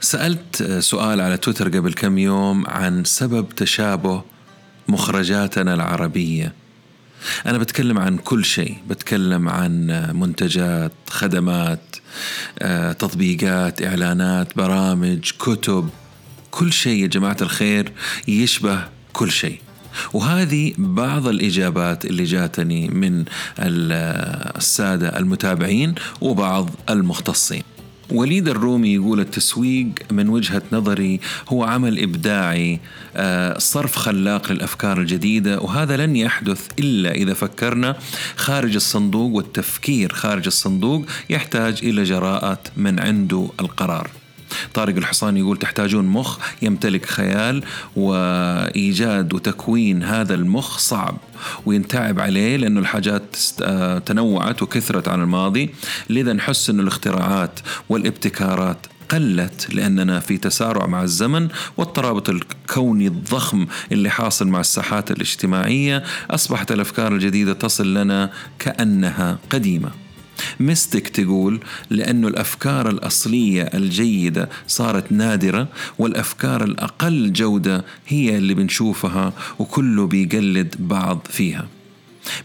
سألت سؤال على تويتر قبل كم يوم عن سبب تشابه مخرجاتنا العربية. أنا بتكلم عن كل شيء. بتكلم عن منتجات خدمات آه، تطبيقات إعلانات برامج كتب. كل شيء يا جماعة الخير يشبه كل شيء. وهذه بعض الإجابات اللي جاتني من السادة المتابعين وبعض المختصين. وليد الرومي يقول التسويق من وجهة نظري هو عمل إبداعي آه، صرف خلاق للأفكار الجديدة وهذا لن يحدث إلا إذا فكرنا خارج الصندوق والتفكير خارج الصندوق يحتاج إلى جراءة من عنده القرار. طارق الحصان يقول تحتاجون مخ يمتلك خيال وإيجاد وتكوين هذا المخ صعب. وينتعب عليه لأنه الحاجات آه، تنوعت وكثرت عن الماضي لذا نحس أنه الاختراعات والابتكارات قلت لأننا في تسارع مع الزمن والترابط الكوني الضخم اللي حاصل مع الساحات الاجتماعية أصبحت الأفكار الجديدة تصل لنا كأنها قديمة. ميستك تقول لأنه الأفكار الأصلية الجيدة صارت نادرة والأفكار الأقل جودة هي اللي بنشوفها وكله بيقلد بعض فيها.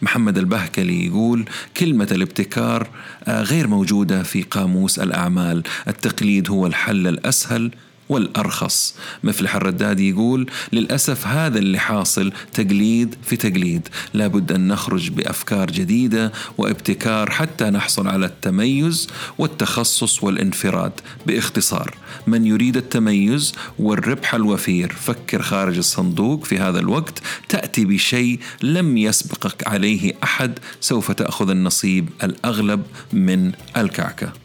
محمد البهكلي يقول كلمة الابتكار آه، غير موجودة في قاموس الأعمال. التقليد هو الحل الأسهل والأرخص. مفلح الردادي يقول للأسف هذا اللي حاصل تقليد في تقليد. لابد أن نخرج بأفكار جديدة وابتكار حتى نحصل على التميز والتخصص والانفراد. باختصار من يريد التميز والربح الوفير فكر خارج الصندوق في هذا الوقت. تأتي بشيء لم يسبقك عليه أحد سوف تأخذ النصيب الأغلب من الكعكة.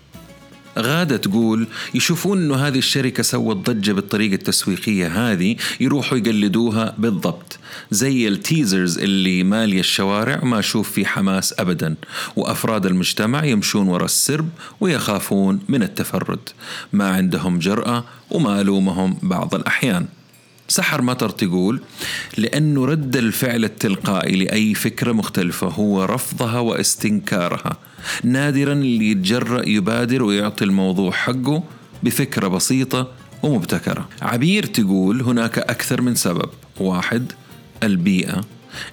غادة تقول يشوفون إنه هذه الشركة سوت ضجة بالطريقة التسويقية هذه يروحوا يقلدوها بالضبط. زي التيزرز اللي مالية الشوارع ما أشوف في حماس أبدا وأفراد المجتمع يمشون وراء السرب ويخافون من التفرد. ما عندهم جرأة وما ألومهم بعض الأحيان. سحر مطر تقول لأنه رد الفعل التلقائي لأي فكرة مختلفة هو رفضها واستنكارها. نادرا اللي يتجرأ يبادر ويعطي الموضوع حقه بفكرة بسيطة ومبتكرة. عبير تقول هناك أكثر من سبب. واحد البيئة.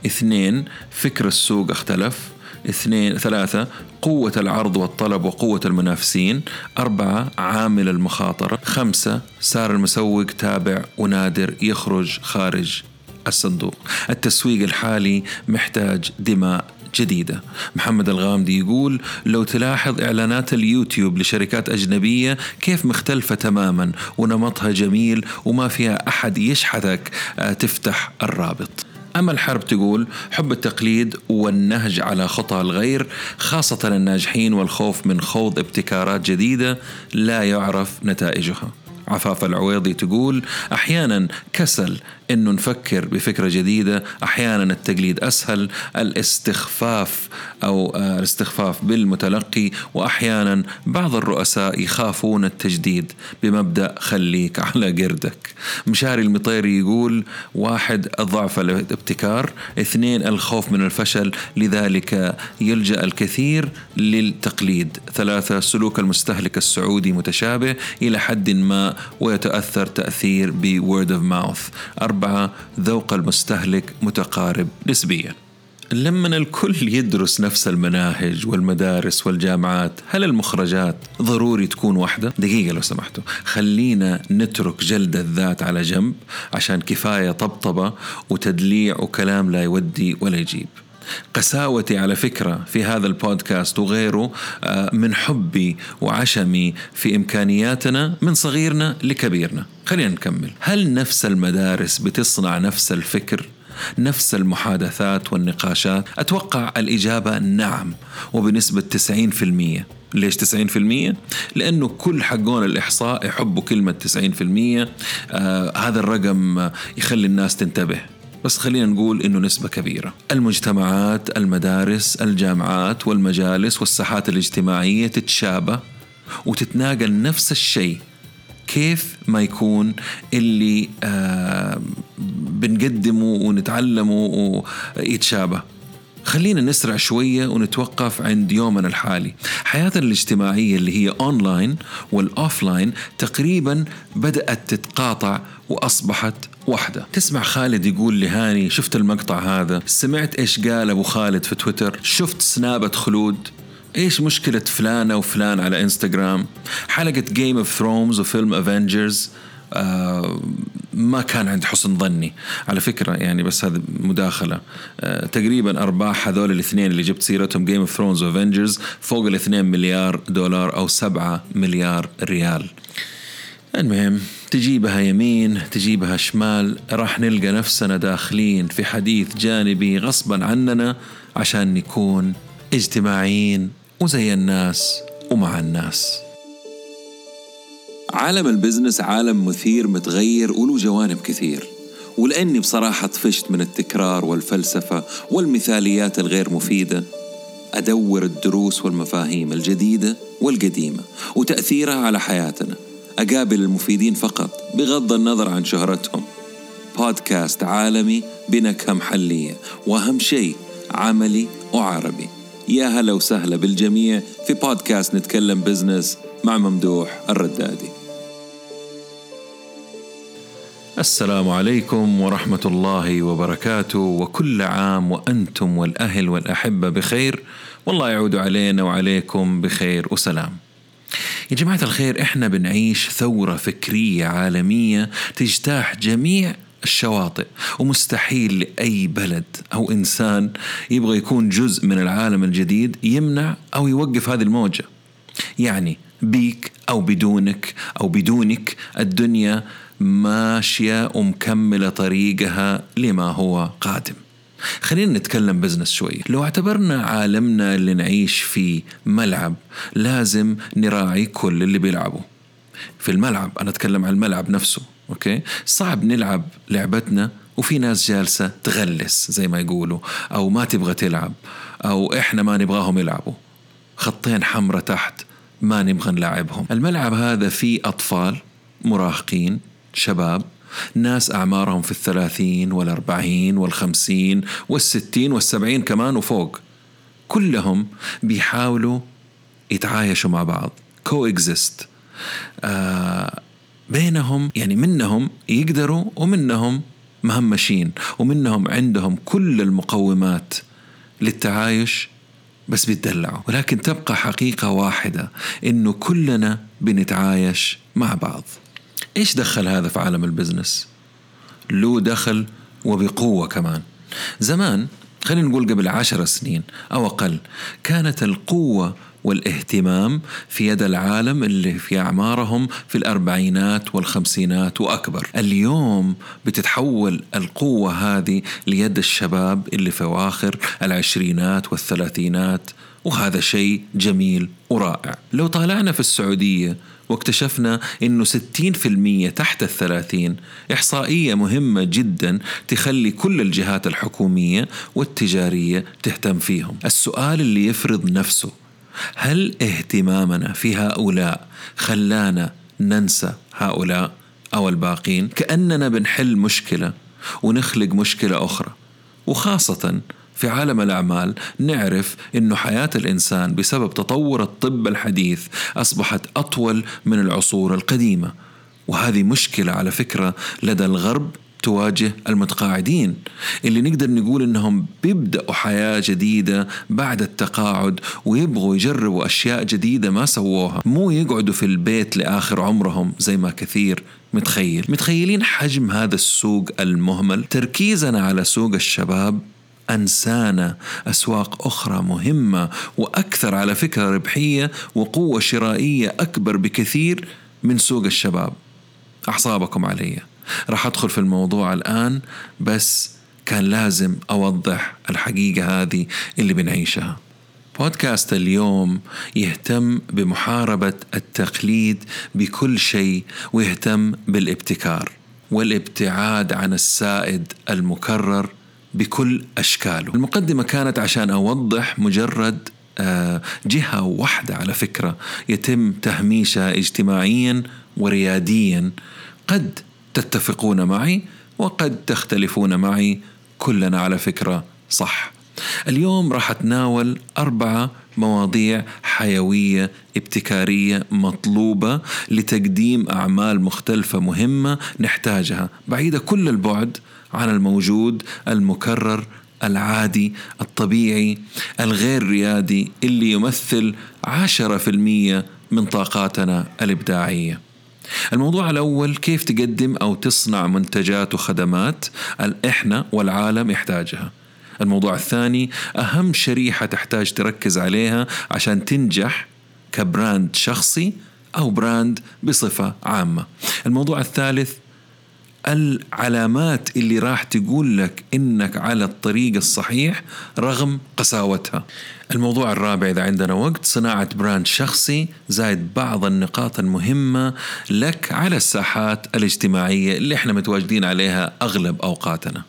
اثنين فكر السوق اختلف. اثنين ثلاثة قوة العرض والطلب وقوة المنافسين. أربعة عامل المخاطرة خمسة صار المسوق تابع ونادر يخرج خارج الصندوق. التسويق الحالي محتاج دماء جديدة. محمد الغامدي يقول لو تلاحظ إعلانات اليوتيوب لشركات أجنبية كيف مختلفة تماما ونمطها جميل وما فيها أحد يشحذك آه، تفتح الرابط. أما الحرب تقول حب التقليد والنهج على خطى الغير خاصة الناجحين والخوف من خوض ابتكارات جديدة لا يعرف نتائجها. عفاف العويضي تقول أحيانا كسل إنه نفكر بفكرة جديدة. أحيانا التقليد أسهل الاستخفاف أو آه، الاستخفاف بالمتلقي. وأحيانا بعض الرؤساء يخافون التجديد بمبدأ خليك على قردك. مشاري المطيري يقول واحد ضعف الابتكار اثنين الخوف من الفشل لذلك يلجأ الكثير للتقليد. ثلاثة سلوك المستهلك السعودي متشابه إلى حد ما ويتأثر تأثير word of mouth ذوق المستهلك متقارب نسبياً. لما الكل يدرس نفس المناهج والمدارس والجامعات هل المخرجات ضروري تكون واحدة؟ دقيقة لو سمحتوا. خلينا نترك جلد الذات على جنب عشان كفاية طبطبة وتدليع وكلام لا يودي ولا يجيب. قساوتي على فكرة في هذا البودكاست وغيره آه، من حبي وعشمي في إمكانياتنا من صغيرنا لكبيرنا. خلينا نكمل. هل نفس المدارس بتصنع نفس الفكر نفس المحادثات والنقاشات؟ أتوقع الإجابة نعم وبنسبة 90% ليش 90%؟ لأنه كل حقون الإحصاء يحبوا كلمة 90% آه هذا الرقم يخلي الناس تنتبه. بس خلينا نقول إنه نسبة كبيرة. المجتمعات، المدارس، الجامعات والمجالس والساحات الاجتماعية تتشابه وتتناقل نفس الشيء كيف ما يكون اللي آه بنقدمه ونتعلمه ويتشابه خلينا نسرع شوية ونتوقف عند يومنا الحالي. حياتنا الاجتماعية اللي هي online وال offline تقريبا بدأت تتقاطع وأصبحت واحدة تسمع خالد يقول لهاني شفت المقطع هذا؟ سمعت إيش قال أبو خالد في تويتر؟ شفت سنابة خلود؟ إيش مشكلة فلانة وفلان على إنستغرام؟ حلقة Game of Thrones وفيلم Avengers آه ما كان عند حسن ظني. على فكرة يعني بس هذه مداخلة. آه تقريبا أرباح هذول الاثنين اللي جبت سيرتهم Game of Thrones و Avengers فوق الاثنين مليار دولار أو سبعة مليار ريال. المهم تجيبها يمين تجيبها شمال راح نلقى نفسنا داخلين في حديث جانبي غصبا عننا عشان نكون اجتماعيين وزي الناس ومع الناس. عالم البزنس عالم مثير متغير وله جوانب كثير. ولأني بصراحة طفشت من التكرار والفلسفة والمثاليات الغير مفيدة أدور الدروس والمفاهيم الجديدة والقديمة وتأثيرها على حياتنا. أقابل المفيدين فقط بغض النظر عن شهرتهم. بودكاست عالمي بنكهة محلية وأهم شيء عملي وعربي. يا هلا وسهلا بالجميع في بودكاست نتكلم بزنس مع ممدوح الردادي. السلام عليكم ورحمة الله وبركاته وكل عام وأنتم والأهل والأحبة بخير والله يعود علينا وعليكم بخير وسلام. يا جماعة الخير إحنا بنعيش ثورة فكرية عالمية تجتاح جميع الشواطئ ومستحيل لأي بلد أو إنسان يبغى يكون جزء من العالم الجديد يمنع أو يوقف هذه الموجة. يعني بيك أو بدونك أو بدونك الدنيا ماشية ومكملة طريقها لما هو قادم. خلينا نتكلم بزنس شوي. لو اعتبرنا عالمنا اللي نعيش فيه ملعب لازم نراعي كل اللي بيلعبوا. في الملعب أنا أتكلم عن الملعب نفسه okay؟ صعب نلعب لعبتنا وفي ناس جالسة تغلس زي ما يقولوا أو ما تبغى تلعب أو إحنا ما نبغاهم يلعبوا. خطين حمرة تحت ما نبغى نلعبهم الملعب هذا فيه أطفال مراهقين شباب ناس أعمارهم في الثلاثين والأربعين والخمسين والستين والسبعين كمان وفوق. كلهم بيحاولوا يتعايشوا مع بعض كو آه بينهم يعني منهم يقدروا ومنهم مهمشين ومنهم عندهم كل المقومات للتعايش بس بيتدلعوا ولكن تبقى حقيقة واحدة إنه كلنا بنتعايش مع بعض. إيش دخل هذا في عالم البزنس؟ له دخل وبقوة كمان. زمان خلينا نقول قبل عشر سنين أو أقل كانت القوة والاهتمام في يد العالم اللي في أعمارهم في الأربعينات والخمسينات وأكبر. اليوم بتتحول القوة هذه ليد الشباب اللي في أواخر العشرينات والثلاثينات وهذا شيء جميل ورائع. لو طالعنا في السعودية واكتشفنا أنه 60% تحت الثلاثين إحصائية مهمة جدا تخلي كل الجهات الحكومية والتجارية تهتم فيهم. السؤال اللي يفرض نفسه هل اهتمامنا في هؤلاء خلانا ننسى هؤلاء أو الباقين؟ كأننا بنحل مشكلة ونخلق مشكلة أخرى وخاصة في عالم الأعمال نعرف إنه حياة الإنسان بسبب تطور الطب الحديث أصبحت أطول من العصور القديمة. وهذه مشكلة على فكرة لدى الغرب تواجه المتقاعدين اللي نقدر نقول إنهم بيبدأوا حياة جديدة بعد التقاعد ويبغوا يجربوا أشياء جديدة ما سووها. مو يقعدوا في البيت لآخر عمرهم زي ما كثير متخيل. متخيلين حجم هذا السوق المهمل؟ تركيزنا على سوق الشباب أنسانا. أسواق أخرى مهمة وأكثر على فكرة ربحية وقوة شرائية أكبر بكثير من سوق الشباب. أعصابكم علي. راح أدخل في الموضوع الآن بس كان لازم أوضح الحقيقة هذه اللي بنعيشها. بودكاست اليوم يهتم بمحاربة التقليد بكل شيء ويهتم بالابتكار والابتعاد عن السائد المكرر بكل أشكاله. المقدمة كانت عشان أوضح مجرد آه، جهة واحدة على فكرة يتم تهميشها اجتماعيا ورياديا. قد تتفقون معي وقد تختلفون معي كلنا على فكرة صح. اليوم راح أتناول أربعة مواضيع حيوية ابتكارية مطلوبة لتقديم أعمال مختلفة مهمة نحتاجها. بعيدة كل البعد عن الموجود المكرر العادي الطبيعي الغير ريادي اللي يمثل عشرة في المية من طاقاتنا الإبداعية. الموضوع الأول كيف تقدم أو تصنع منتجات وخدمات إحنا والعالم يحتاجها. الموضوع الثاني أهم شريحة تحتاج تركز عليها عشان تنجح ك brand شخصي أو brand بصفة عامة. الموضوع الثالث العلامات اللي راح تقول لك إنك على الطريق الصحيح رغم قساوتها. الموضوع الرابع إذا عندنا وقت صناعة براند شخصي زائد بعض النقاط المهمة لك على الساحات الاجتماعية اللي إحنا متواجدين عليها أغلب أوقاتنا.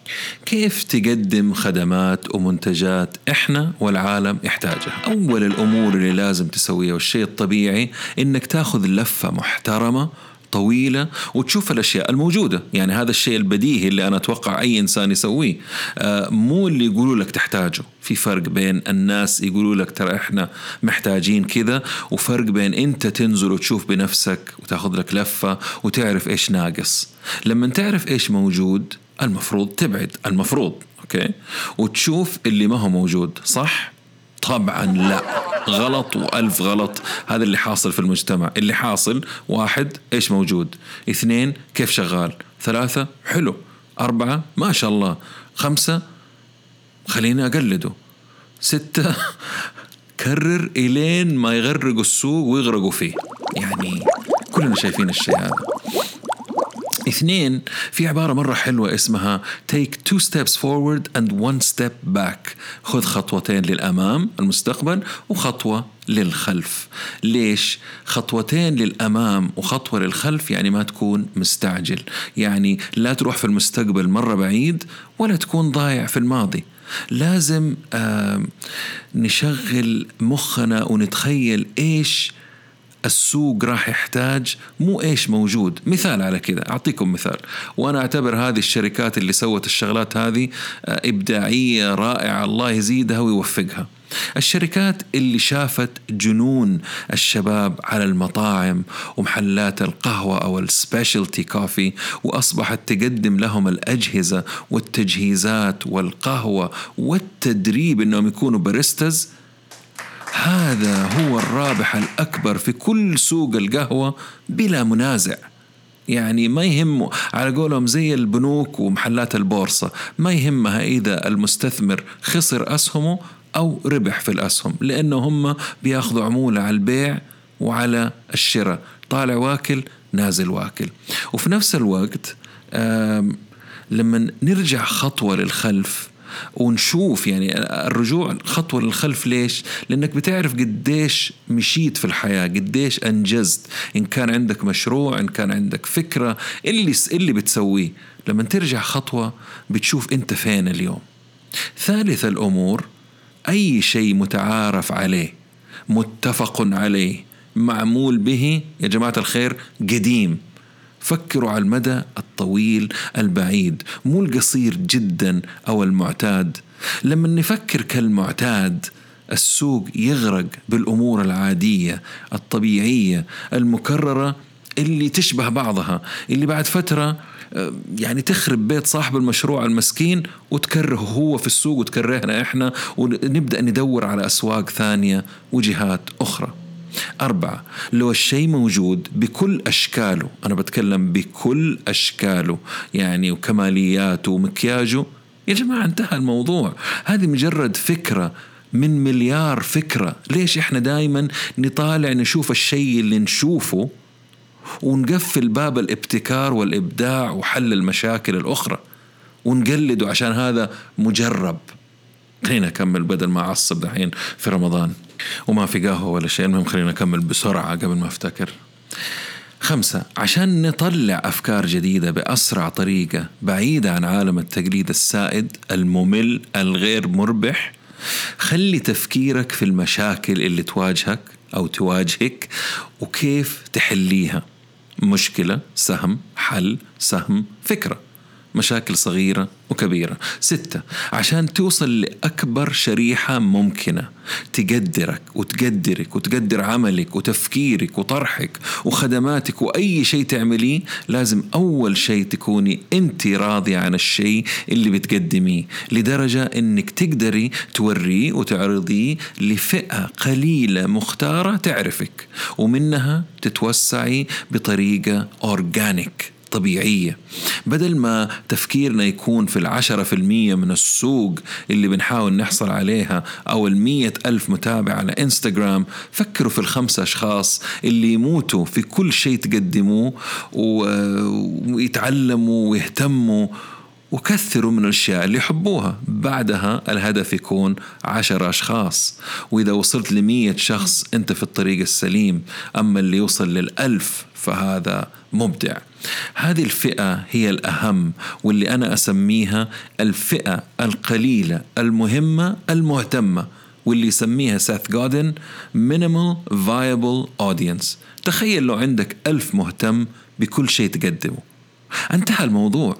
كيف تقدم خدمات ومنتجات إحنا والعالم يحتاجها. أول الأمور اللي لازم تسويها والشيء الطبيعي إنك تاخذ لفة محترمة طويلة وتشوف الأشياء الموجودة. يعني هذا الشيء البديهي اللي أنا أتوقع أي إنسان يسويه. آه مو اللي يقولوا لك تحتاجه. في فرق بين الناس يقولوا لك ترى إحنا محتاجين كذا وفرق بين أنت تنزل وتشوف بنفسك وتاخذ لك لفة وتعرف إيش ناقص. لما تعرف إيش موجود المفروض تبعد المفروض أوكي؟ وتشوف اللي ما هو موجود صح؟ طبعا لا. غلط وألف غلط. هذا اللي حاصل في المجتمع. اللي حاصل واحد إيش موجود؟ اثنين كيف شغال؟ ثلاثة حلو. أربعة ما شاء الله. خمسة خليني أقلده. ستة كرر إلين ما يغرقوا السوق ويغرقوا فيه. يعني كلنا شايفين الشيء هذا. اثنين في عبارة مرة حلوة اسمها take two steps forward and one step back. خذ خطوتين للأمام المستقبل وخطوة للخلف. ليش؟ خطوتين للأمام وخطوة للخلف يعني ما تكون مستعجل. يعني لا تروح في المستقبل مرة بعيد ولا تكون ضايع في الماضي. لازم آه نشغل مخنا ونتخيل إيش السوق راح يحتاج مو إيش موجود. مثال على كذا أعطيكم مثال. وأنا أعتبر هذه الشركات اللي سوت الشغلات هذه آه، إبداعية رائعة الله يزيدها ويوفقها. الشركات اللي شافت جنون الشباب على المطاعم ومحلات القهوة أو ال specialty coffee وأصبحت تقدم لهم الأجهزة والتجهيزات والقهوة والتدريب أنهم يكونوا baristas هذا هو الرابح الأكبر في كل سوق القهوة بلا منازع. يعني ما يهمه على قولهم زي البنوك ومحلات البورصة ما يهمها إذا المستثمر خسر أسهمه أو ربح في الأسهم لأنه هم بياخذوا عمولة على البيع وعلى الشراء. طالع واكل نازل واكل. وفي نفس الوقت لما نرجع خطوة للخلف ونشوف يعني الرجوع خطوة للخلف ليش؟ لأنك بتعرف قديش مشيت في الحياة قديش أنجزت. إن كان عندك مشروع إن كان عندك فكرة اللي, اللي بتسويه. لما ترجع خطوة بتشوف أنت فين اليوم. ثالث الأمور أي شيء متعارف عليه متفق عليه معمول به يا جماعة الخير قديم. فكروا على المدى الطويل البعيد مو القصير جدا أو المعتاد. لما نفكر كالمعتاد السوق يغرق بالأمور العادية الطبيعية المكررة اللي تشبه بعضها اللي بعد فترة آه، يعني تخرب بيت صاحب المشروع المسكين وتكرهه هو في السوق وتكرهنا إحنا ونبدأ ندور على أسواق ثانية وجهات أخرى. أربعة لو الشيء موجود بكل أشكاله أنا بتكلم بكل أشكاله يعني وكمالياته ومكياجه يا جماعة انتهى الموضوع. هذه مجرد فكرة من مليار فكرة. ليش إحنا دايما نطالع نشوف الشيء اللي نشوفه ونقفل باب الابتكار والإبداع وحل المشاكل الأخرى ونقلده عشان هذا مجرب. خلينا أكمل بدل ما أعصب دحين في رمضان. وما في قهوة ولا شيء. المهم خلينا نكمل بسرعة قبل ما أفتكر. خمسة عشان نطلع أفكار جديدة بأسرع طريقة بعيدة عن عالم التقليد السائد الممل الغير مربح خلي تفكيرك في المشاكل اللي تواجهك أو تواجهك وكيف تحليها. مشكلة سهم حل سهم فكرة. مشاكل صغيرة وكبيرة. ستة عشان توصل لأكبر شريحة ممكنة تقدرك وتقدرك وتقدر عملك وتفكيرك وطرحك وخدماتك وأي شيء تعمليه لازم أول شيء تكوني أنت راضية عن الشيء اللي بتقدميه لدرجة أنك تقدري توريه وتعرضيه لفئة قليلة مختارة تعرفك ومنها تتوسعي بطريقة أورجانيك طبيعية بدل ما تفكيرنا يكون في العشرة في المية من السوق اللي بنحاول نحصل عليها أو المية ألف متابع على إنستغرام فكروا في الخمسة أشخاص اللي يموتوا في كل شيء تقدموه ويتعلموا ويهتموا وكثروا من الأشياء اللي يحبوها. بعدها الهدف يكون عشر أشخاص. وإذا وصلت لمية شخص أنت في الطريق السليم أما اللي يوصل للألف فهذا مبدع. هذه الفئة هي الأهم واللي أنا أسميها الفئة القليلة المهمة المهتمة واللي يسميها ساث جودن Minimal Viable Audience. تخيل لو عندك ألف مهتم بكل شيء تقدمه. انتهى الموضوع.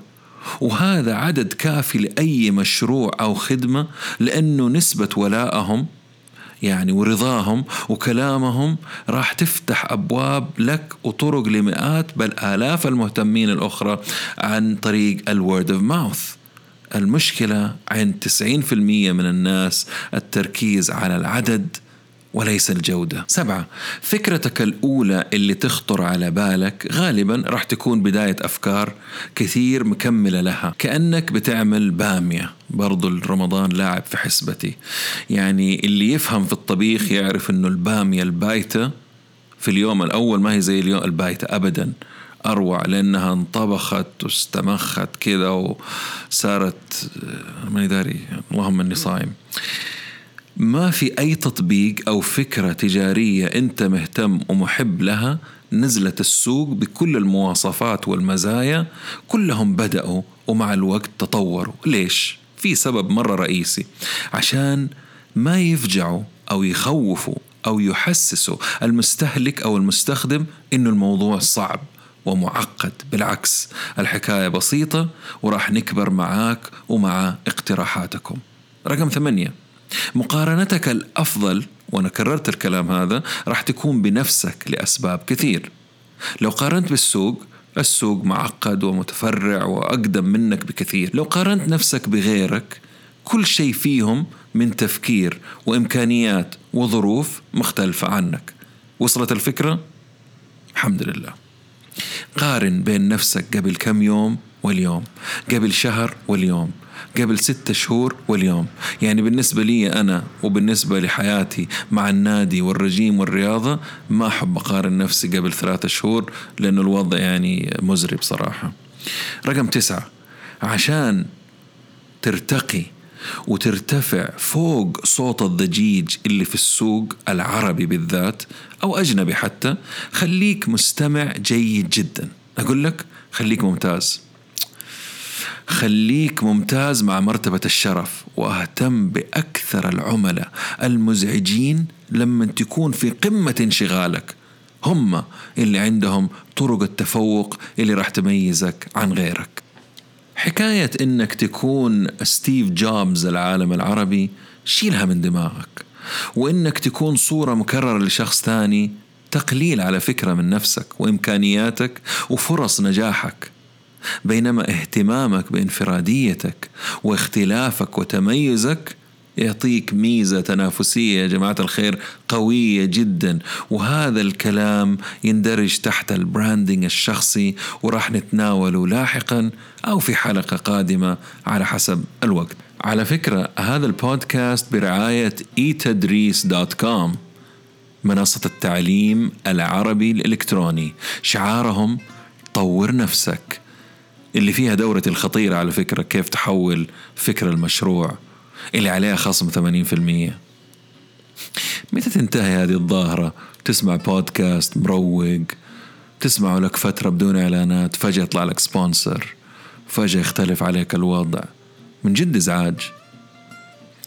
وهذا عدد كافي لأي مشروع أو خدمة لأنه نسبة ولائهم يعني ورضاهم وكلامهم راح تفتح أبواب لك وطرق لمئات بل آلاف المهتمين الأخرى عن طريق ال word of mouth المشكلة عند 90% من الناس التركيز على العدد وليس الجودة. سبعة فكرتك الأولى اللي تخطر على بالك غالبا راح تكون بداية أفكار كثير مكملة لها. كأنك بتعمل بامية برضو رمضان لاعب في حسبتي. يعني اللي يفهم في الطبيخ يعرف أنه البامية البايتة في اليوم الأول ما هي زي اليوم البايتة أبدا. أروع لأنها انطبخت واستمخت كذا وصارت ماني داري اللهم إني صايم ما في أي تطبيق أو فكرة تجارية أنت مهتم ومحب لها؟ نزلت السوق بكل المواصفات والمزايا كلهم بدأوا ومع الوقت تطوروا. ليش؟ في سبب مرة رئيسي. عشان ما يفجعوا أو يخوفوا أو يحسسوا المستهلك أو المستخدم إنه الموضوع صعب ومعقد. بالعكس الحكاية بسيطة وراح نكبر معاك ومع اقتراحاتكم. رقم ثمانية. مقارنتك الأفضل وأنا كررت الكلام هذا راح تكون بنفسك لأسباب كثير. لو قارنت بالسوق السوق معقد ومتفرع وأقدم منك بكثير. لو قارنت نفسك بغيرك كل شيء فيهم من تفكير وإمكانيات وظروف مختلفة عنك. وصلت الفكرة؟ الحمد لله. قارن بين نفسك قبل كم يوم واليوم؟ قبل شهر واليوم؟ قبل ستة شهور واليوم. يعني بالنسبة لي أنا وبالنسبة لحياتي مع النادي والرجيم والرياضة ما أحب أقارن نفسي قبل ثلاثة شهور لأنه الوضع يعني مزري بصراحة. رقم تسعة عشان ترتقي وترتفع فوق صوت الضجيج اللي في السوق العربي بالذات أو أجنبي حتى خليك مستمع جيد جدا. أقول لك خليك ممتاز. خليك ممتاز مع مرتبة الشرف وأهتم بأكثر العملاء المزعجين لما تكون في قمة انشغالك. هم اللي عندهم طرق التفوق اللي راح تميزك عن غيرك. حكاية إنك تكون ستيف جوبز العالم العربي شيلها من دماغك. وإنك تكون صورة مكررة لشخص ثاني تقليل على فكرة من نفسك وإمكانياتك وفرص نجاحك. بينما اهتمامك بانفراديتك واختلافك وتميزك يعطيك ميزة تنافسية. يا جماعة الخير قوية جدا. وهذا الكلام يندرج تحت البراندنج الشخصي وراح نتناوله لاحقا أو في حلقة قادمة على حسب الوقت. على فكرة هذا البودكاست برعاية etadris.com منصة التعليم العربي الإلكتروني. شعارهم طور نفسك اللي فيها دورة الخطيرة على فكرة كيف تحول فكرة المشروع اللي عليها خصم 80% متى تنتهي هذه الظاهرة؟ تسمع بودكاست مروق تسمعه لك فترة بدون إعلانات فجأة يطلع لك sponsor فجأة يختلف عليك الوضع. من جد إزعاج.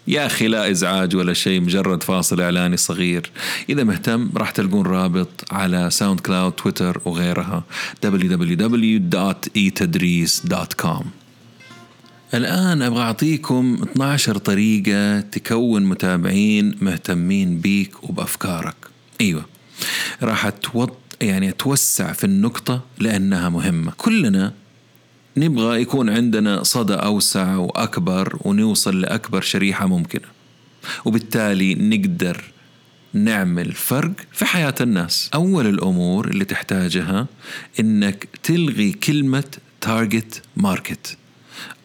يا أخي لا إزعاج ولا شيء مجرد فاصل إعلاني صغير. إذا مهتم راح تلقون رابط على ساوند كلاود تويتر وغيرها. www.etadris.com الآن أبغى أعطيكم 12 طريقة تكون متابعين مهتمين بيك وبأفكارك. أيوة. راح يعني أتوسع في النقطة لأنها مهمة. كلنا نبغى يكون عندنا صدى أوسع وأكبر ونوصل لأكبر شريحة ممكنة. وبالتالي نقدر نعمل فرق في حياة الناس. أول الأمور اللي تحتاجها إنك تلغي كلمة target market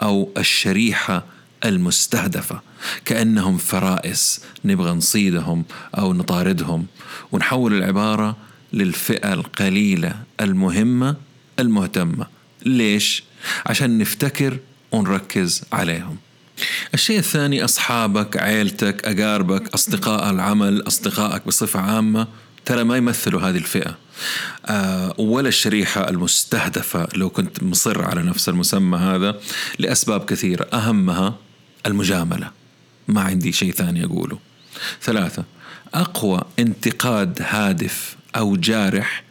أو الشريحة المستهدفة. كأنهم فرائس نبغى نصيدهم أو نطاردهم. ونحول العبارة للفئة القليلة المهمة المهتمة. ليش؟ عشان نفتكر ونركز عليهم. الشيء الثاني أصحابك عيلتك أقاربك أصدقاء العمل أصدقائك بصفة عامة ترى ما يمثلوا هذه الفئة. آه ولا الشريحة المستهدفة لو كنت مصر على نفس المسمى هذا لأسباب كثيرة. أهمها المجاملة. ما عندي شيء ثاني أقوله. ثلاثة أقوى انتقاد هادف أو جارح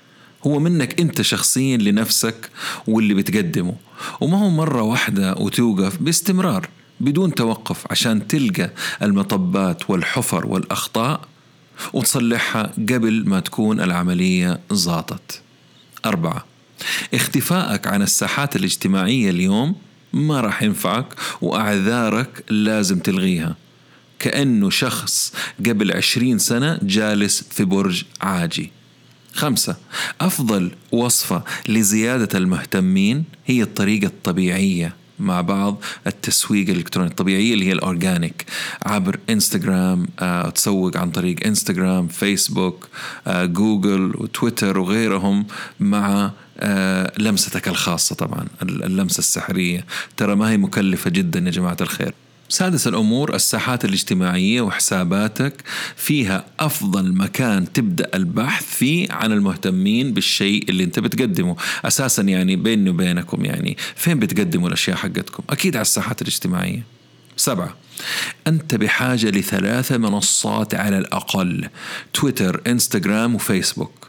هو منك أنت شخصيا لنفسك واللي بتقدمه. وما هو مرة واحدة وتوقف باستمرار بدون توقف عشان تلقى المطبات والحفر والأخطاء وتصلحها قبل ما تكون العملية زاطت. أربعة اختفائك عن الساحات الاجتماعية اليوم ما راح ينفعك وأعذارك لازم تلغيها. كأنه شخص قبل عشرين سنة جالس في برج عاجي. خمسة. أفضل وصفة لزيادة المهتمين هي الطريقة الطبيعية مع بعض التسويق الإلكتروني الطبيعيه اللي هي الأورجانيك. عبر إنستغرام آه، تسوق عن طريق إنستغرام فيسبوك آه، جوجل وتويتر وغيرهم مع آه، لمستك الخاصة طبعا اللمسة السحرية. ترى ما هي مكلفة جدا يا جماعة الخير. سادس الأمور الساحات الاجتماعية وحساباتك. فيها أفضل مكان تبدأ البحث فيه عن المهتمين بالشيء اللي أنت بتقدمه. أساسا يعني بيني وبينكم يعني فين بتقدموا الأشياء حقتكم؟ أكيد على الساحات الاجتماعية. سبعة أنت بحاجة لثلاث منصات على الأقل تويتر إنستغرام وفيسبوك.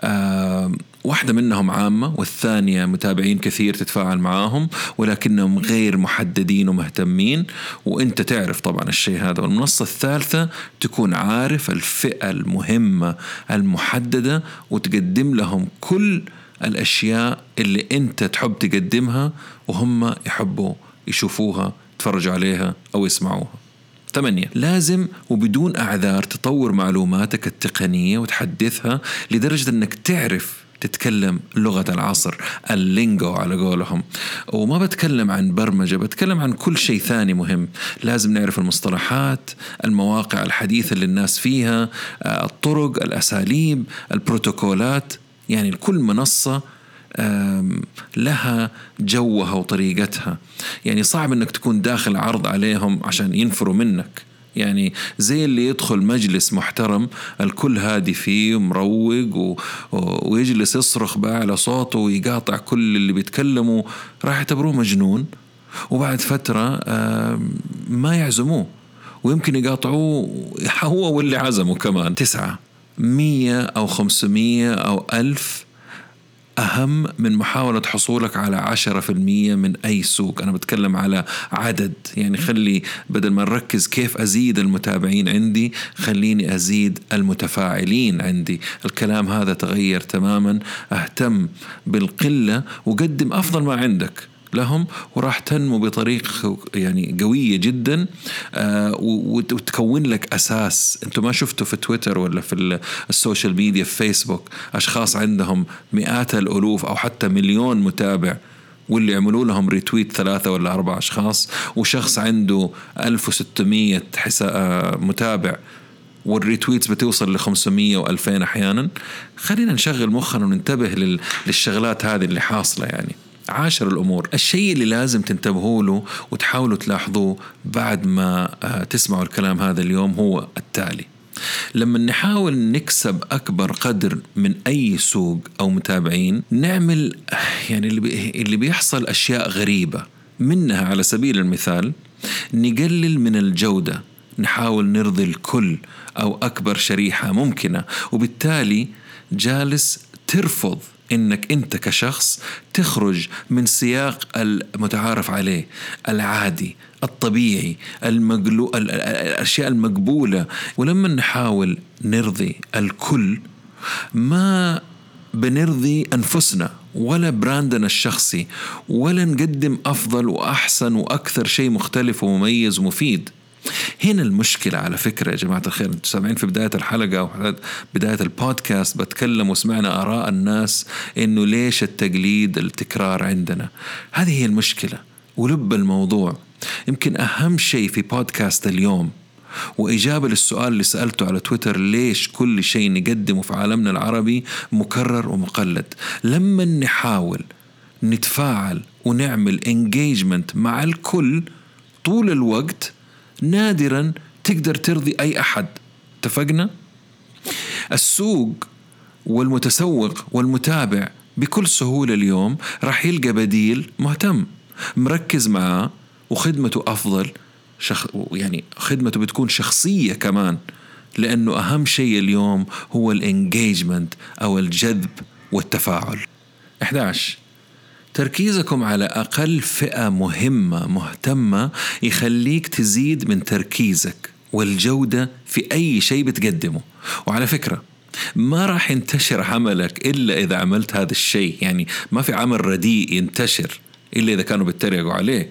آه واحدة منهم عامة والثانية متابعين كثير تتفاعل معاهم ولكنهم غير محددين ومهتمين. وإنت تعرف طبعا الشيء هذا. والمنصة الثالثة تكون عارف الفئة المهمة المحددة وتقدم لهم كل الأشياء اللي إنت تحب تقدمها وهم يحبوا يشوفوها يتفرجوا عليها أو يسمعوها. ثمانية لازم وبدون أعذار تطور معلوماتك التقنية وتحدثها لدرجة أنك تعرف تتكلم لغة العصر اللينجو على قولهم. وما بتكلم عن برمجة بتكلم عن كل شيء ثاني مهم. لازم نعرف المصطلحات المواقع الحديثة اللي الناس فيها آه، الطرق الأساليب البروتوكولات. يعني كل منصة لها جوها وطريقتها. يعني صعب إنك تكون داخل عرض عليهم عشان ينفروا منك. يعني زي اللي يدخل مجلس محترم الكل هادي فيه ومروق و... ويجلس يصرخ بأعلى صوته ويقاطع كل اللي بيتكلموا. راح يعتبروه مجنون. وبعد فترة ما يعزموه. ويمكن يقاطعوه هو واللي عزمه كمان. تسعة. مية أو خمسمية أو ألف أهم من محاولة حصولك على عشرة في المية من أي سوق. أنا بتكلم على عدد. يعني خلي بدل ما نركز كيف أزيد المتابعين عندي خليني أزيد المتفاعلين عندي. الكلام هذا تغير تماما. أهتم بالقلة وقدم أفضل ما عندك. لهم وراح تنمو بطريقة يعني قوية جدا آه وتكون لك أساس. أنتم ما شفتوا في تويتر ولا في ال social media في فيسبوك أشخاص عندهم مئات الألوف أو حتى مليون متابع واللي يعملوا لهم retweet ثلاثة ولا أربع أشخاص وشخص عنده 1600 حسا متابع وال retweets بتوصل ل 500 و2000 أحيانا. خلينا نشغل مخنا وننتبه للشغلات هذه اللي حاصلة يعني. عاشر الأمور. الشيء اللي لازم تنتبهوا له وتحاولوا تلاحظوه بعد ما آه، تسمعوا الكلام هذا اليوم هو التالي. لما نحاول نكسب أكبر قدر من أي سوق أو متابعين نعمل يعني اللي بيحصل أشياء غريبة. منها على سبيل المثال نقلل من الجودة. نحاول نرضي الكل أو أكبر شريحة ممكنة. وبالتالي جالس ترفض إنك أنت كشخص تخرج من سياق المتعارف عليه العادي الطبيعي المقلو... الأشياء المقبولة. ولما نحاول نرضي الكل ما بنرضي أنفسنا ولا براندنا الشخصي ولا نقدم أفضل وأحسن وأكثر شيء مختلف ومميز ومفيد. هنا المشكلة على فكرة يا جماعة الخير. أنتم سامعين في بداية الحلقة بداية البودكاست بتكلم وسمعنا آراء الناس إنه ليش التقليد التكرار عندنا؟ هذه هي المشكلة ولب الموضوع. يمكن أهم شيء في بودكاست اليوم وإجابة للسؤال اللي سألته على تويتر ليش كل شيء نقدمه في عالمنا العربي مكرر ومقلد؟ لما نحاول نتفاعل ونعمل انجيجمنت مع الكل طول الوقت نادرا تقدر ترضي أي أحد. اتفقنا؟ السوق والمتسوق والمتابع بكل سهولة اليوم راح يلقى بديل مهتم مركز معاه وخدمته أفضل. شخ... يعني خدمته بتكون شخصية كمان لأنه أهم شيء اليوم هو الانجيجمنت أو الجذب والتفاعل. 11 تركيزكم على أقل فئة مهمة مهتمة يخليك تزيد من تركيزك والجودة في أي شيء بتقدمه. وعلى فكرة ما راح ينتشر عملك إلا إذا عملت هذا الشيء. يعني ما في عمل رديء ينتشر إلا إذا كانوا بيتريقوا عليه.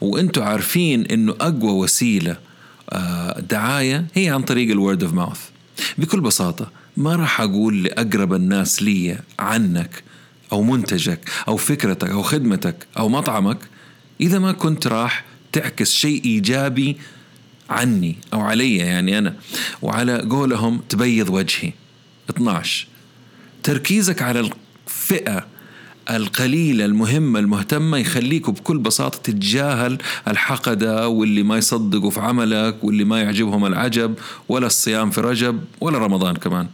وأنتوا عارفين أنه أقوى وسيلة آه، دعاية هي عن طريق الورد اوف ماوث بكل بساطة ما راح أقول لأقرب الناس لي عنك أو منتجك أو فكرتك أو خدمتك أو مطعمك إذا ما كنت راح تعكس شيء إيجابي عني أو علي يعني أنا. وعلى قولهم تبيض وجهي. 12 تركيزك على الفئة القليلة المهمة المهتمة يخليك بكل بساطة تتجاهل الحقدة واللي ما يصدقوا في عملك واللي ما يعجبهم العجب ولا الصيام في رجب ولا رمضان كمان.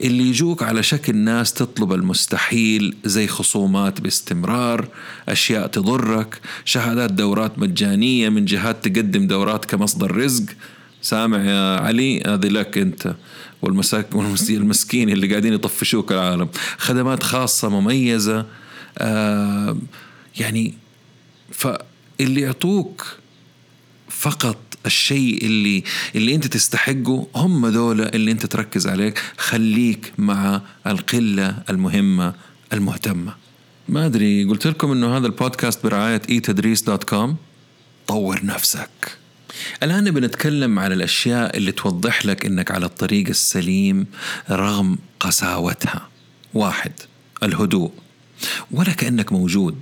اللي يجوك على شكل ناس تطلب المستحيل زي خصومات باستمرار أشياء تضرك شهادات دورات مجانية من جهات تقدم دورات كمصدر رزق. سامع يا علي؟ هذه لك أنت والمساك والمسكين اللي قاعدين يطفشوك العالم. خدمات خاصة مميزة آه يعني فاللي يعطوك فقط الشيء اللي اللي انت تستحقه هم دول اللي انت تركز عليك. خليك مع القلة المهمة المهتمة. ما أدري قلت لكم إنه هذا البودكاست برعاية اي تدريس dot com طور نفسك. الآن بنتكلم عن الأشياء اللي توضح لك أنك على الطريق السليم رغم قساوتها. واحد الهدوء. ولا كأنك موجود.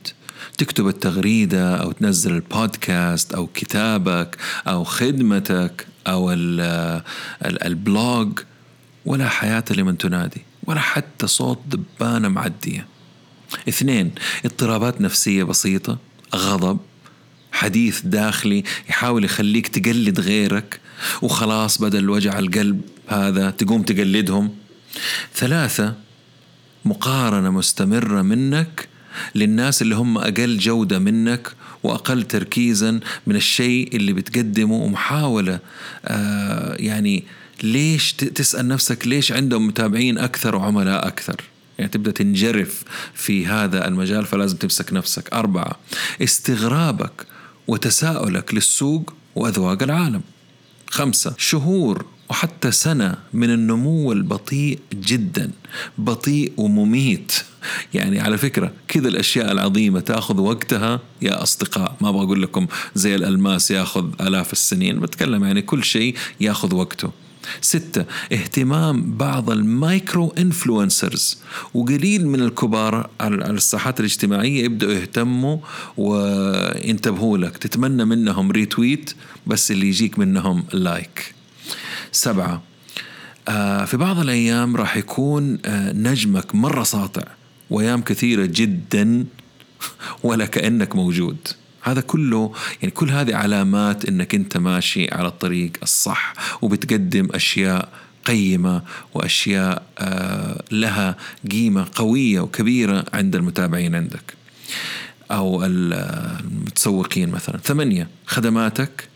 تكتب التغريدة أو تنزل البودكاست أو كتابك أو خدمتك أو البلوج. ولا حياة لمن تنادي ولا حتى صوت دبانة معدية. اثنين اضطرابات نفسية بسيطة غضب حديث داخلي يحاول يخليك تقلد غيرك وخلاص بدل وجع القلب هذا تقوم تقلدهم. ثلاثة مقارنة مستمرة منك للناس اللي هم أقل جودة منك وأقل تركيزا من الشيء اللي بتقدمه ومحاولة آه يعني ليش تسأل نفسك ليش عندهم متابعين أكثر وعملاء أكثر؟ يعني تبدأ تنجرف في هذا المجال فلازم تمسك نفسك. أربعة استغرابك وتساؤلك للسوق وأذواق العالم. خمسة شهور وحتى سنة من النمو البطيء جدا بطيء ومميت. يعني على فكرة كذا الأشياء العظيمة تأخذ وقتها. يا أصدقاء ما أبغى أقول لكم زي الألماس يأخذ آلاف السنين بتكلم يعني كل شيء يأخذ وقته. ستة اهتمام بعض ال micro influencers. وقليل من الكبار على الساحات الاجتماعية يبدأوا يهتموا وينتبهوا لك. تتمنى منهم retweet بس اللي يجيك منهم like سبعة. آه في بعض الأيام راح يكون آه نجمك مرة ساطع وأيام كثيرة جدا ولا كأنك موجود. هذا كله يعني كل هذه علامات إنك أنت ماشي على الطريق الصح وبتقدم أشياء قيمة وأشياء آه لها قيمة قوية وكبيرة عند المتابعين عندك. أو المتسوقين مثلا. ثمانية خدماتك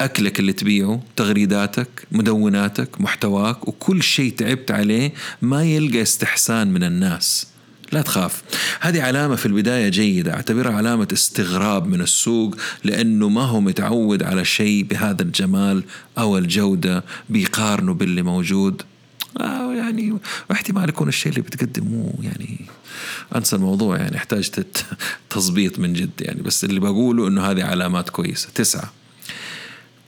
أكلك اللي تبيعه تغريداتك مدوناتك محتواك وكل شيء تعبت عليه ما يلقى استحسان من الناس. لا تخاف. هذه علامة في البداية جيدة. أعتبرها علامة استغراب من السوق لأنه ما هو متعود على شيء بهذا الجمال أو الجودة بيقارنه باللي موجود. آه يعني واحتمال يكون الشيء اللي بتقدمه يعني أنسى الموضوع يعني يحتاج تظبيط من جد يعني. بس اللي بقوله إنه هذه علامات كويسة. تسعة.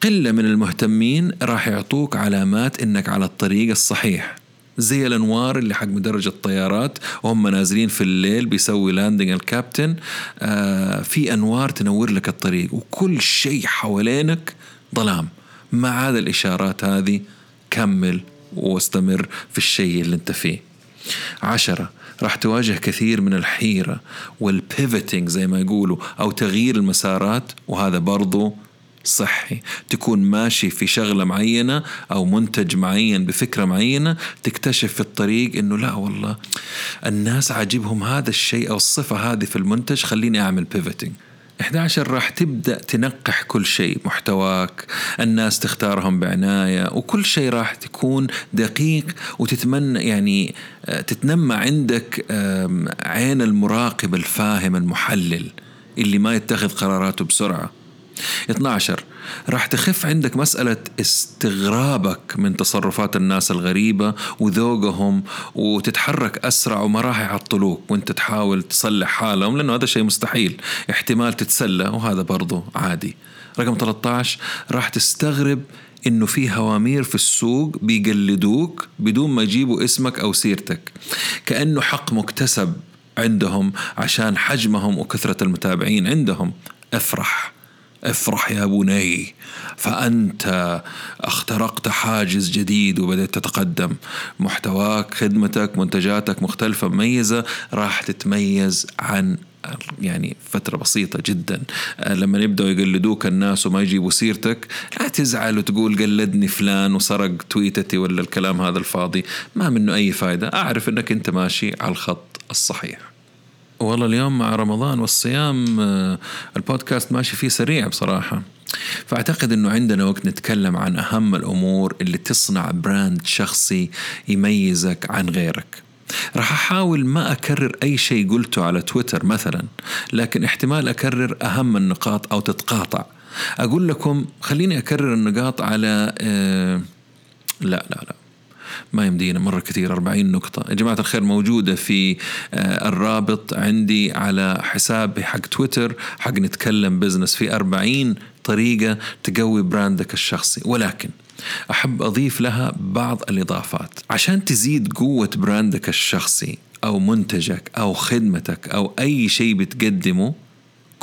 قلة من المهتمين راح يعطوك علامات إنك على الطريق الصحيح زي الأنوار اللي حق مدرج الطيارات وهم نازلين في الليل بيسوي landing الكابتن. آه في أنوار تنور لك الطريق وكل شيء حوالينك ظلام. مع هذا الإشارات هذه كمل واستمر في الشيء اللي أنت فيه. عشرة راح تواجه كثير من الحيرة وال pivoting زي ما يقولوا أو تغيير المسارات وهذا برضو صحي. تكون ماشي في شغلة معينة أو منتج معين بفكرة معينة تكتشف في الطريق إنه لا والله الناس عاجبهم هذا الشيء أو الصفة هذه في المنتج خليني أعمل بيفتنج 11 راح تبدأ تنقح كل شيء محتواك الناس تختارهم بعناية وكل شيء راح تكون دقيق وتتمنى يعني آه، تتنمى عندك عين المراقب الفاهم المحلل اللي ما يتخذ قراراته بسرعة. 12 راح تخف عندك مسألة استغرابك من تصرفات الناس الغريبة وذوقهم وتتحرك أسرع وما راح يعطلوك وانت تحاول تصلح حالهم لأنه هذا شيء مستحيل. احتمال تتسلى وهذا برضو عادي. رقم 13 راح تستغرب إنه في هوامير في السوق بيقلدوك بدون ما يجيبوا اسمك أو سيرتك. كأنه حق مكتسب عندهم عشان حجمهم وكثرة المتابعين عندهم. افرح. أفرح يا بني فأنت اخترقت حاجز جديد وبدأت تتقدم. محتواك خدمتك منتجاتك مختلفة مميزة راح تتميز عن يعني فترة بسيطة جدا. لما يبدأوا يقلدوك الناس وما يجيبوا سيرتك لا تزعل وتقول قلدني فلان وسرق تويتتي ولا الكلام هذا الفاضي. ما منه أي فايدة. أعرف أنك أنت ماشي على الخط الصحيح. والله اليوم مع رمضان والصيام آه، البودكاست ماشي فيه سريع بصراحة. فأعتقد أنه عندنا وقت نتكلم عن أهم الأمور اللي تصنع براند شخصي يميزك عن غيرك. راح أحاول ما أكرر أي شيء قلته على تويتر مثلا لكن احتمال أكرر أهم النقاط أو تتقاطع. أقول لكم خليني أكرر النقاط على آه لا لا لا. ما يمدينا مرة كثير. 40 نقطة. يا جماعة الخير موجودة في آه، الرابط عندي على حسابي حق تويتر حق نتكلم بزنس في 40 طريقة تقوي brand ك الشخصي. ولكن أحب أضيف لها بعض الإضافات. عشان تزيد قوة brand ك الشخصي أو منتجك أو خدمتك أو أي شيء بتقدمه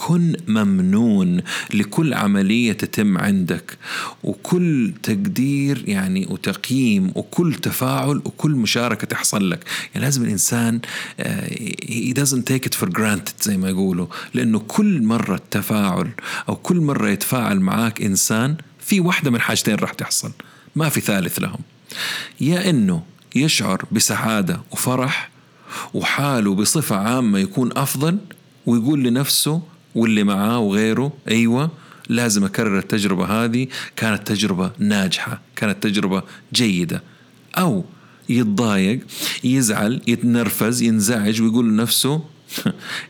كن ممنون لكل عملية تتم عندك وكل تقدير يعني وتقييم وكل تفاعل وكل مشاركة تحصل لك. يعني لازم الإنسان آه، he doesn't take it for granted زي ما يقولوا لأنه كل مرة تفاعل أو كل مرة يتفاعل معاك إنسان في واحدة من حاجتين راح تحصل ما في ثالث لهم. يا إنه يشعر بسعادة وفرح وحاله بصفة عامة يكون أفضل ويقول لنفسه واللي معاه وغيره أيوة لازم أكرر التجربة هذه كانت تجربة ناجحة كانت تجربة جيدة أو يتضايق يزعل يتنرفز ينزعج ويقول لنفسه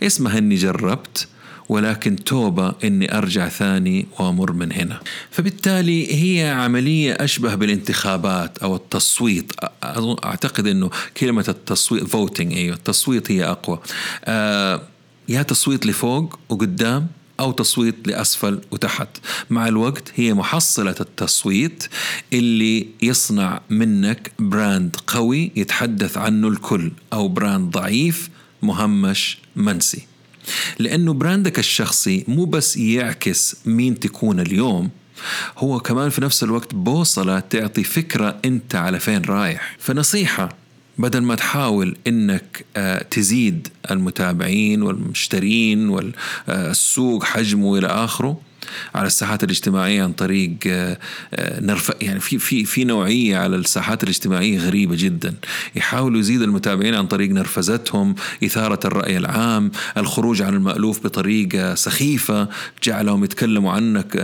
اسمها إني جربت ولكن توبة إني أرجع ثاني وأمر من هنا. فبالتالي هي عملية أشبه بالانتخابات أو التصويت أعتقد إنه كلمة التصويت voting أيوه التصويت هي أقوى. آه يا تصويت لفوق وقدام أو تصويت لأسفل وتحت. مع الوقت هي محصلة التصويت اللي يصنع منك brand قوي يتحدث عنه الكل أو brand ضعيف مهمش منسي. لأنه brand ك الشخصي مو بس يعكس مين تكون اليوم هو كمان في نفس الوقت بوصلة تعطي فكرة أنت على فين رايح. فنصيحة بدل ما تحاول إنك آه، تزيد المتابعين والمشترين والسوق حجمه إلى آخره على الساحات الاجتماعية عن طريق آه، آه، نرف يعني في في في نوعية على الساحات الاجتماعية غريبة جدا. يحاولوا يزيدوا المتابعين عن طريق نرفزتهم إثارة الرأي العام الخروج عن المألوف بطريقة سخيفة جعلهم يتكلموا عنك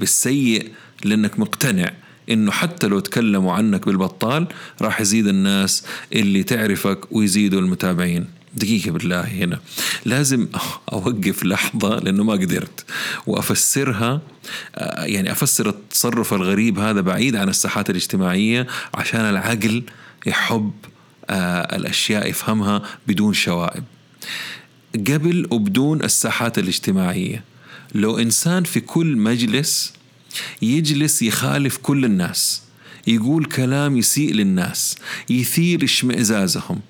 بالسيء لأنك مقتنع. إنه حتى لو تكلموا عنك بالبطال راح يزيد الناس اللي تعرفك ويزيدوا المتابعين. دقيقة بالله هنا. لازم أوقف لحظة لأنه ما قدرت. وأفسرها يعني أفسر التصرف الغريب هذا بعيد عن الساحات الاجتماعية عشان العقل يحب آه، الأشياء يفهمها بدون شوائب. قبل وبدون الساحات الاجتماعية لو إنسان في كل مجلس يجلس يخالف كل الناس يقول كلام يسيء للناس يثير اشمئزازهم.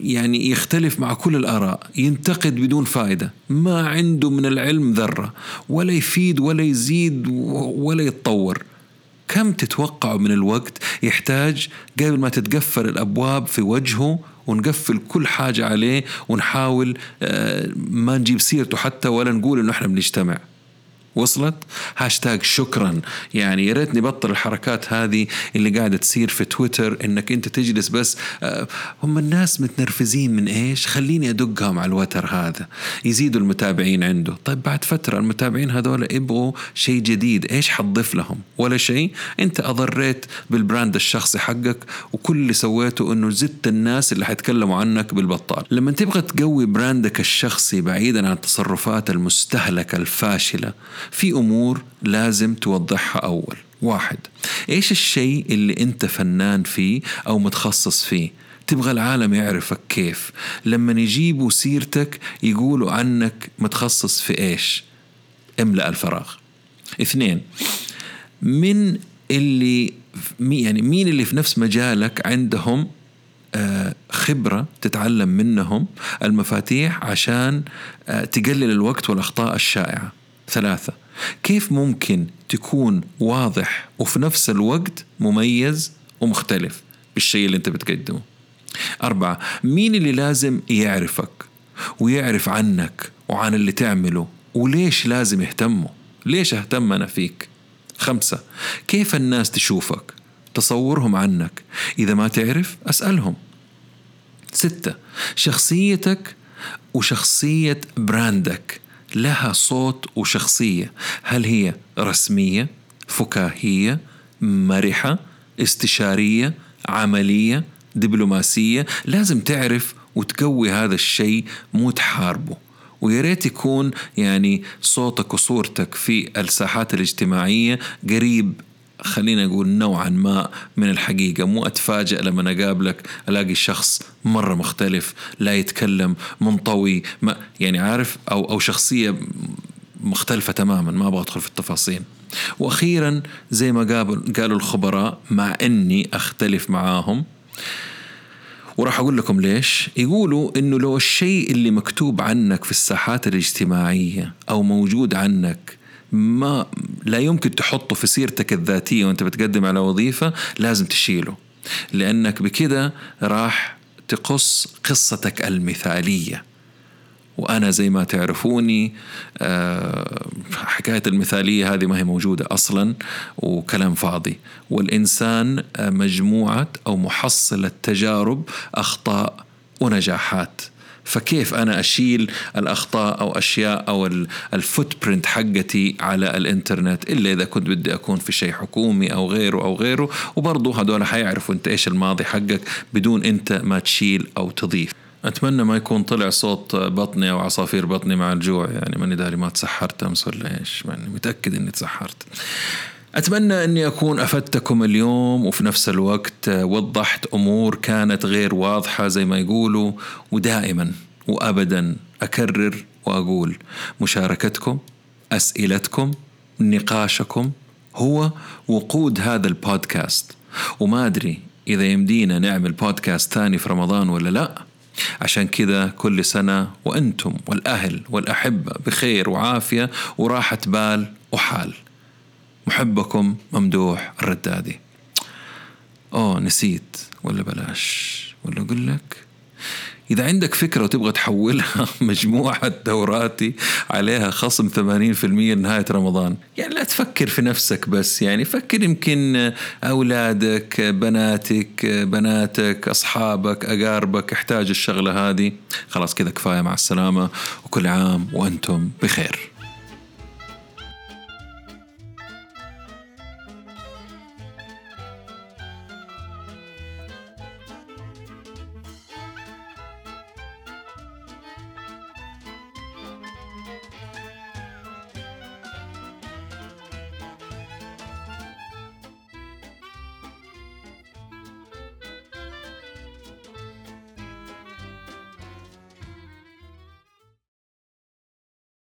يعني يختلف مع كل الآراء ينتقد بدون فائدة. ما عنده من العلم ذرة ولا يفيد ولا يزيد ولا يتطور. كم تتوقعوا من الوقت يحتاج قبل ما تتقفل الأبواب في وجهه ونقفل كل حاجة عليه ونحاول آه، ما نجيب سيرته حتى ولا نقول إنه إحنا بنجتمع؟ وصلت. هاشتاج شكرا. يعني يا ريت نبطل الحركات هذه اللي قاعدة تصير في تويتر إنك أنت تجلس بس. آه، هم الناس متنرفزين من إيش؟ خليني أدقهم على الوتر هذا. يزيدوا المتابعين عنده. طيب بعد فترة المتابعين هذول يبغوا شيء جديد. إيش حتضيف لهم؟ ولا شيء. أنت أضريت بال brand الشخصي حقك وكل اللي سويته إنه زدت الناس اللي حيتكلموا عنك بالبطال. لما تبغى تقوي براندك الشخصي بعيدا عن التصرفات المستهلكة الفاشلة في أمور لازم توضحها أول. واحد إيش الشيء اللي أنت فنان فيه أو متخصص فيه؟ تبغى العالم يعرفك كيف. لما يجيبوا سيرتك يقولوا عنك متخصص في إيش؟ املأ الفراغ. اثنين من اللي يعني مين اللي في نفس مجالك عندهم آه، خبرة تتعلم منهم المفاتيح عشان آه، تقلل الوقت والأخطاء الشائعة؟ ثلاثة. كيف ممكن تكون واضح وفي نفس الوقت مميز ومختلف بالشيء اللي انت بتقدمه؟ أربعة مين اللي لازم يعرفك ويعرف عنك وعن اللي تعمله وليش لازم يهتموا ليش اهتم أنا فيك؟ خمسة كيف الناس تشوفك؟ تصورهم عنك. إذا ما تعرف أسألهم. ستة شخصيتك وشخصية براندك. لها صوت وشخصية. هل هي رسمية فكاهية مرحة استشارية عملية دبلوماسية؟ لازم تعرف وتقوي هذا الشيء مو تحاربه. ويا ريت يكون يعني صوتك وصورتك في الساحات الاجتماعية قريب خلينا نقول نوعا ما من الحقيقة. مو أتفاجأ لما أقابلك ألاقي شخص مرة مختلف لا يتكلم منطوي ما يعني عارف؟ أو أو شخصية مختلفة تماما ما أبغى أدخل في التفاصيل. وأخيرا زي ما قالوا الخبراء مع أني أختلف معاهم وراح أقول لكم ليش. يقولوا إنه لو الشيء اللي مكتوب عنك في الساحات الاجتماعية أو موجود عنك ما لا يمكن تحطه في سيرتك الذاتية وانت بتقدم على وظيفة لازم تشيله. لأنك بكده راح تقص قصتك المثالية. وأنا زي ما تعرفوني آه، حكاية المثالية هذه ما هي موجودة أصلا وكلام فاضي. والإنسان آه، مجموعة أو محصلة تجارب أخطاء ونجاحات. فكيف أنا أشيل الأخطاء أو أشياء أو ال footprint حقتي على الإنترنت؟ إلا إذا كنت بدي أكون في شيء حكومي أو غيره أو غيره وبرضه هذول حيعرفوا أنت إيش الماضي حقك بدون أنت ما تشيل أو تضيف. أتمنى ما يكون طلع صوت بطني أو عصافير بطني مع الجوع يعني ماني داري ما تسحرت أمس ولا إيش ماني متأكد إني تسحرت. أتمنى أني أكون أفدتكم اليوم وفي نفس الوقت وضحت أمور كانت غير واضحة زي ما يقولوا ودائما وأبدا أكرر وأقول مشاركتكم أسئلتكم نقاشكم هو وقود هذا البودكاست. وما أدري إذا يمدينا نعمل بودكاست ثاني في رمضان ولا لا. عشان كذا كل سنة وأنتم والأهل والأحبة بخير وعافية وراحة بال وحال. محبكم ممدوح الردادي. أوه نسيت. ولا بلاش. ولا أقول لك إذا عندك فكرة وتبغى تحولها مجموعة دوراتي عليها خصم 80% لنهاية رمضان يعني لا تفكر في نفسك بس يعني فكر يمكن أولادك بناتك بناتك أصحابك أقاربك احتاج الشغلة هذه. خلاص كذا كفاية مع السلامة. وكل عام وأنتم بخير.